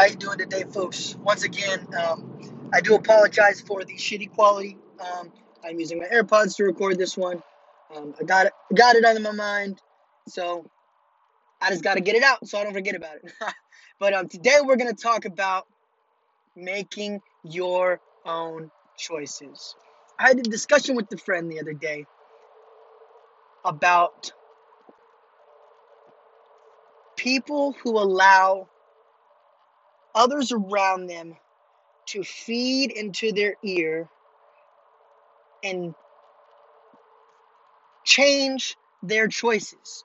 How you doing today, folks? Once again, um, I do apologize for the shitty quality. Um, I'm using my AirPods to record this one. Um, I got it, got it out of my mind, so I just got to get it out so I don't forget about it. but um, today we're gonna talk about making your own choices. I had a discussion with a friend the other day about people who allow others around them to feed into their ear and change their choices.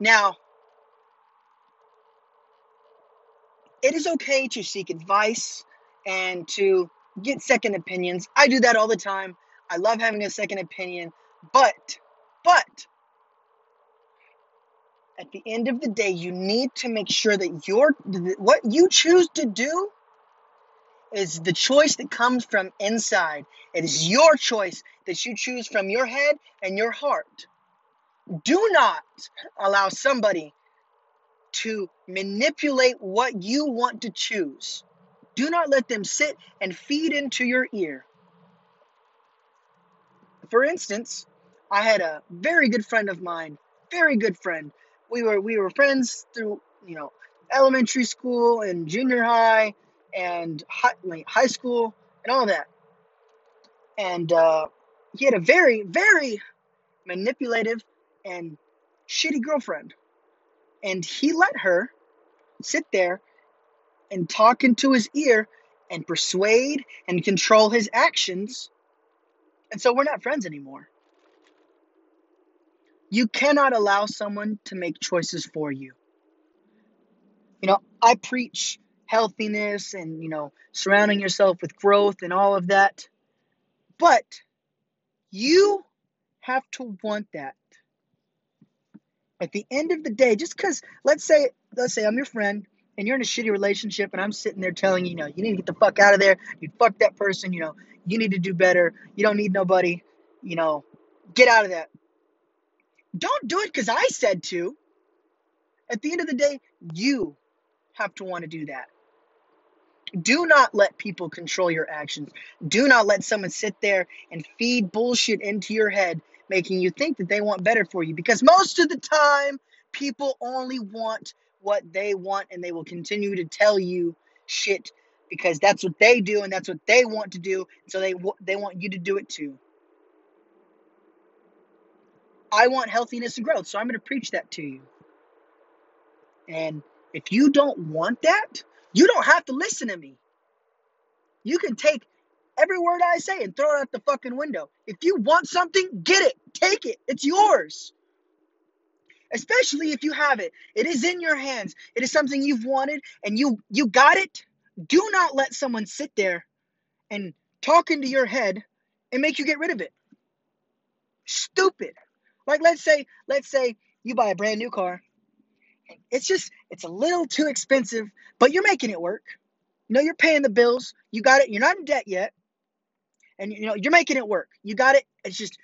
Now, it is okay to seek advice and to get second opinions. I do that all the time. I love having a second opinion, but but at the end of the day, you need to make sure that your what you choose to do is the choice that comes from inside. It is your choice that you choose from your head and your heart. Do not allow somebody to manipulate what you want to choose. Do not let them sit and feed into your ear. For instance, I had a very good friend of mine, very good friend. We were we were friends through, you know, elementary school and junior high and high, like high school and all that. And uh, he had a very, very manipulative and shitty girlfriend. And he let her sit there and talk into his ear and persuade and control his actions. And so we're not friends anymore. You cannot allow someone to make choices for you. You know, I preach healthiness and, you know, surrounding yourself with growth and all of that. But you have to want that. At the end of the day, just because let's say let's say I'm your friend and you're in a shitty relationship and I'm sitting there telling you, you know, you need to get the fuck out of there. You fuck that person, you know, you need to do better. You don't need nobody, you know, get out of that. Don't do it because I said to. At the end of the day, you have to want to do that. Do not let people control your actions. Do not let someone sit there and feed bullshit into your head, making you think that they want better for you. Because most of the time, people only want what they want and they will continue to tell you shit because that's what they do and that's what they want to do. So they they want you to do it too. I want healthiness and growth, so I'm going to preach that to you. And if you don't want that, you don't have to listen to me. You can take every word I say and throw it out the fucking window. If you want something, get it. Take it. It's yours. Especially if you have it. It is in your hands. It is something you've wanted and you you got it. Do not let someone sit there and talk into your head and make you get rid of it. Stupid. Like let's say let's say you buy a brand new car it's just it's a little too expensive, but you're making it work. You know, you're paying the bills. You got it. You're not in debt yet, and you know you're making it work. You got it. It's just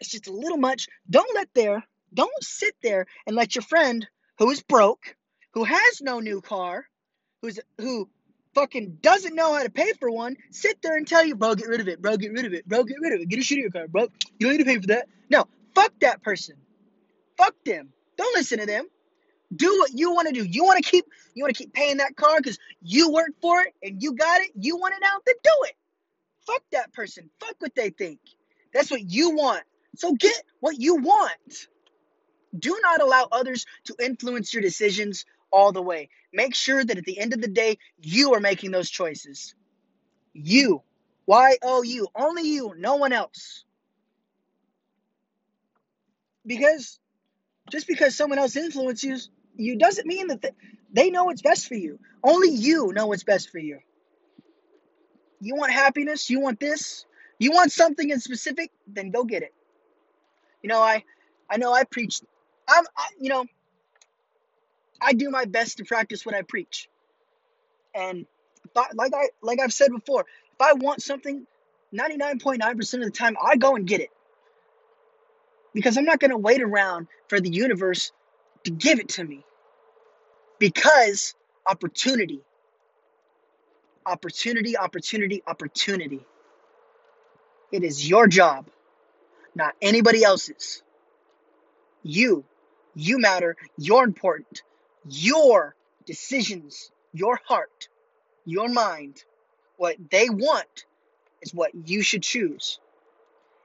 it's just a little much. Don't let there. Don't sit there and let your friend who is broke, who has no new car, who's who fucking doesn't know how to pay for one, sit there and tell you, bro, get rid of it, bro, get rid of it, bro, get rid of it, get a shittier car, bro. You don't need to pay for that. No, fuck that person. Fuck them. Don't listen to them. Do what you want to do. You want to keep you want to keep paying that car because you worked for it and you got it. You want it out, then do it. Fuck that person. Fuck what they think. That's what you want. So get what you want. Do not allow others to influence your decisions all the way. Make sure that at the end of the day, you are making those choices. You. Y O U. Only you, no one else. Because just because someone else influences you doesn't mean that they know what's best for you. Only you know what's best for you. You want happiness? You want this? You want something in specific? Then go get it. You know, I I know I preach I'm I, you know I do my best to practice what I preach. And like I like I've said before, if I want something 99.9% of the time I go and get it. Because I'm not going to wait around for the universe to give it to me because opportunity Opportunity, opportunity, opportunity. It is your job, not anybody else's. You, you matter. You're important. Your decisions, your heart, your mind, what they want is what you should choose.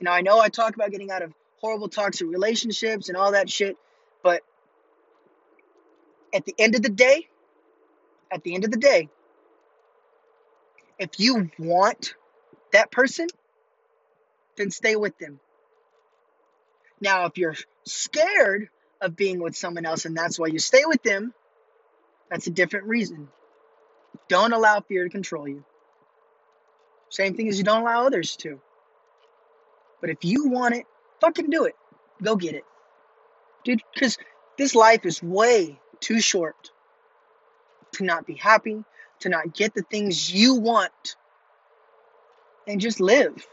Know, I know I talk about getting out of horrible toxic relationships and all that shit, but at the end of the day, at the end of the day, if you want that person, then stay with them. Now, if you're scared of being with someone else and that's why you stay with them, that's a different reason. Don't allow fear to control you. Same thing as you don't allow others to. But if you want it, fucking do it. Go get it. Dude, because this life is way too short to not be happy, to not get the things you want, and just live.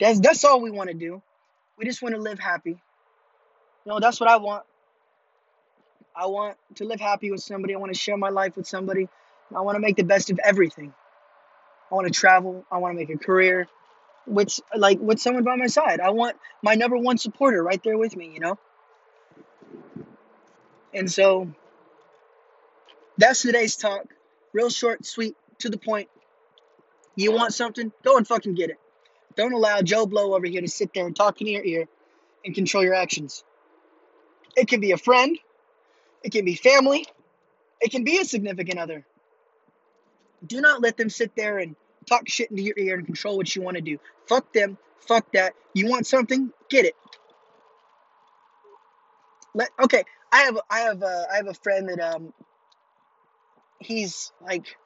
That's, that's all we want to do. We just want to live happy. You know, that's what I want. I want to live happy with somebody. I want to share my life with somebody. I want to make the best of everything. I want to travel. I want to make a career with like with someone by my side. I want my number one supporter right there with me, you know? And so that's today's talk. Real short, sweet, to the point. You want something? Go and fucking get it. Don't allow Joe Blow over here to sit there and talk in your ear and control your actions. It can be a friend, it can be family, it can be a significant other. Do not let them sit there and talk shit into your ear and control what you want to do. Fuck them. Fuck that. You want something? Get it. Let okay. I have I have a, I have a friend that um he's like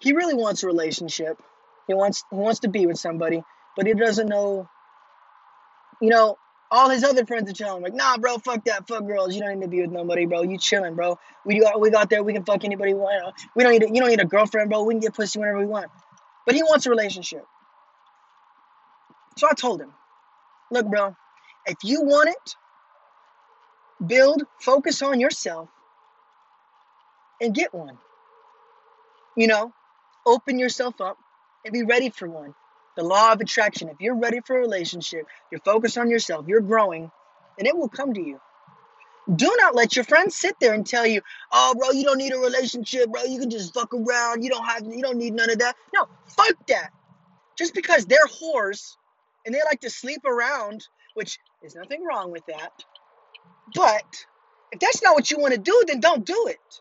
he really wants a relationship. He wants he wants to be with somebody, but he doesn't know. You know, all his other friends are telling him like, nah, bro, fuck that, fuck girls. You don't need to be with nobody, bro. You chilling, bro. We got we got there. We can fuck anybody we want. We don't need a, you don't need a girlfriend, bro. We can get pussy whenever we want. But he wants a relationship. So I told him, look, bro, if you want it, build, focus on yourself, and get one. You know, open yourself up and be ready for one. The law of attraction. If you're ready for a relationship, you're focused on yourself, you're growing, and it will come to you. Do not let your friends sit there and tell you, "Oh, bro, you don't need a relationship, bro. You can just fuck around. You don't have, you don't need none of that." No, fuck that. Just because they're whores and they like to sleep around, which there's nothing wrong with that. But if that's not what you want to do, then don't do it.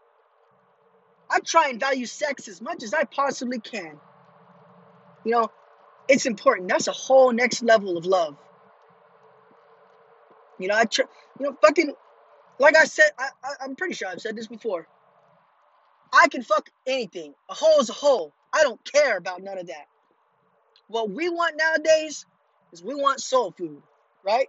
I try and value sex as much as I possibly can. You know, it's important. That's a whole next level of love. You know, I try, you know, fucking like I said, I, I, I'm pretty sure I've said this before. I can fuck anything. A hole is a hole. I don't care about none of that. What we want nowadays is we want soul food, right?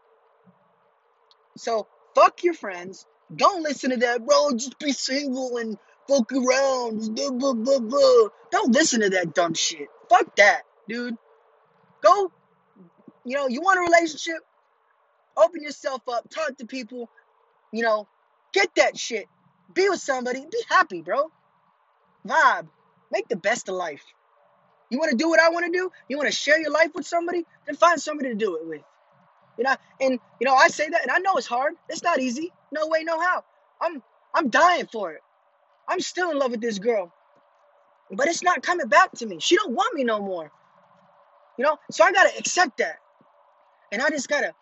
So fuck your friends. Don't listen to that, bro. Just be single and fuck around. Blah, blah, blah, blah. Don't listen to that dumb shit. Fuck that, dude. Go. You know, you want a relationship? Open yourself up. Talk to people. You know, get that shit. Be with somebody. Be happy, bro. Vibe. Make the best of life. You want to do what I want to do? You want to share your life with somebody? Then find somebody to do it with. You know, and you know, I say that, and I know it's hard. It's not easy. No way, no how. I'm I'm dying for it. I'm still in love with this girl, but it's not coming back to me. She don't want me no more. You know, so I gotta accept that, and I just gotta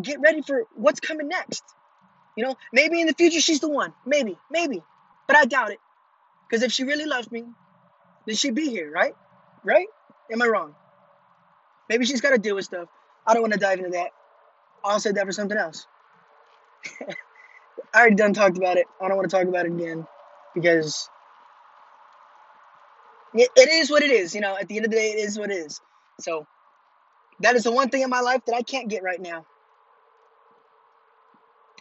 get ready for what's coming next. You know, maybe in the future she's the one. Maybe, maybe. But I doubt it. Because if she really loves me, then she'd be here, right? Right? Am I wrong? Maybe she's got to deal with stuff. I don't want to dive into that. I'll save that for something else. I already done talked about it. I don't want to talk about it again because it, it is what it is. You know, at the end of the day, it is what it is. So that is the one thing in my life that I can't get right now.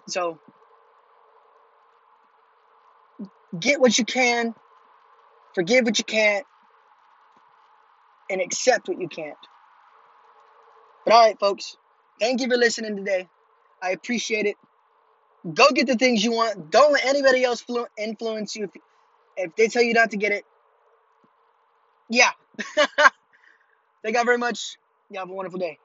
So get what you can, forgive what you can't, and accept what you can't. But all right, folks, thank you for listening today. I appreciate it. Go get the things you want. Don't let anybody else influence you. If, if they tell you not to get it, yeah. Thank you very much. You have a wonderful day.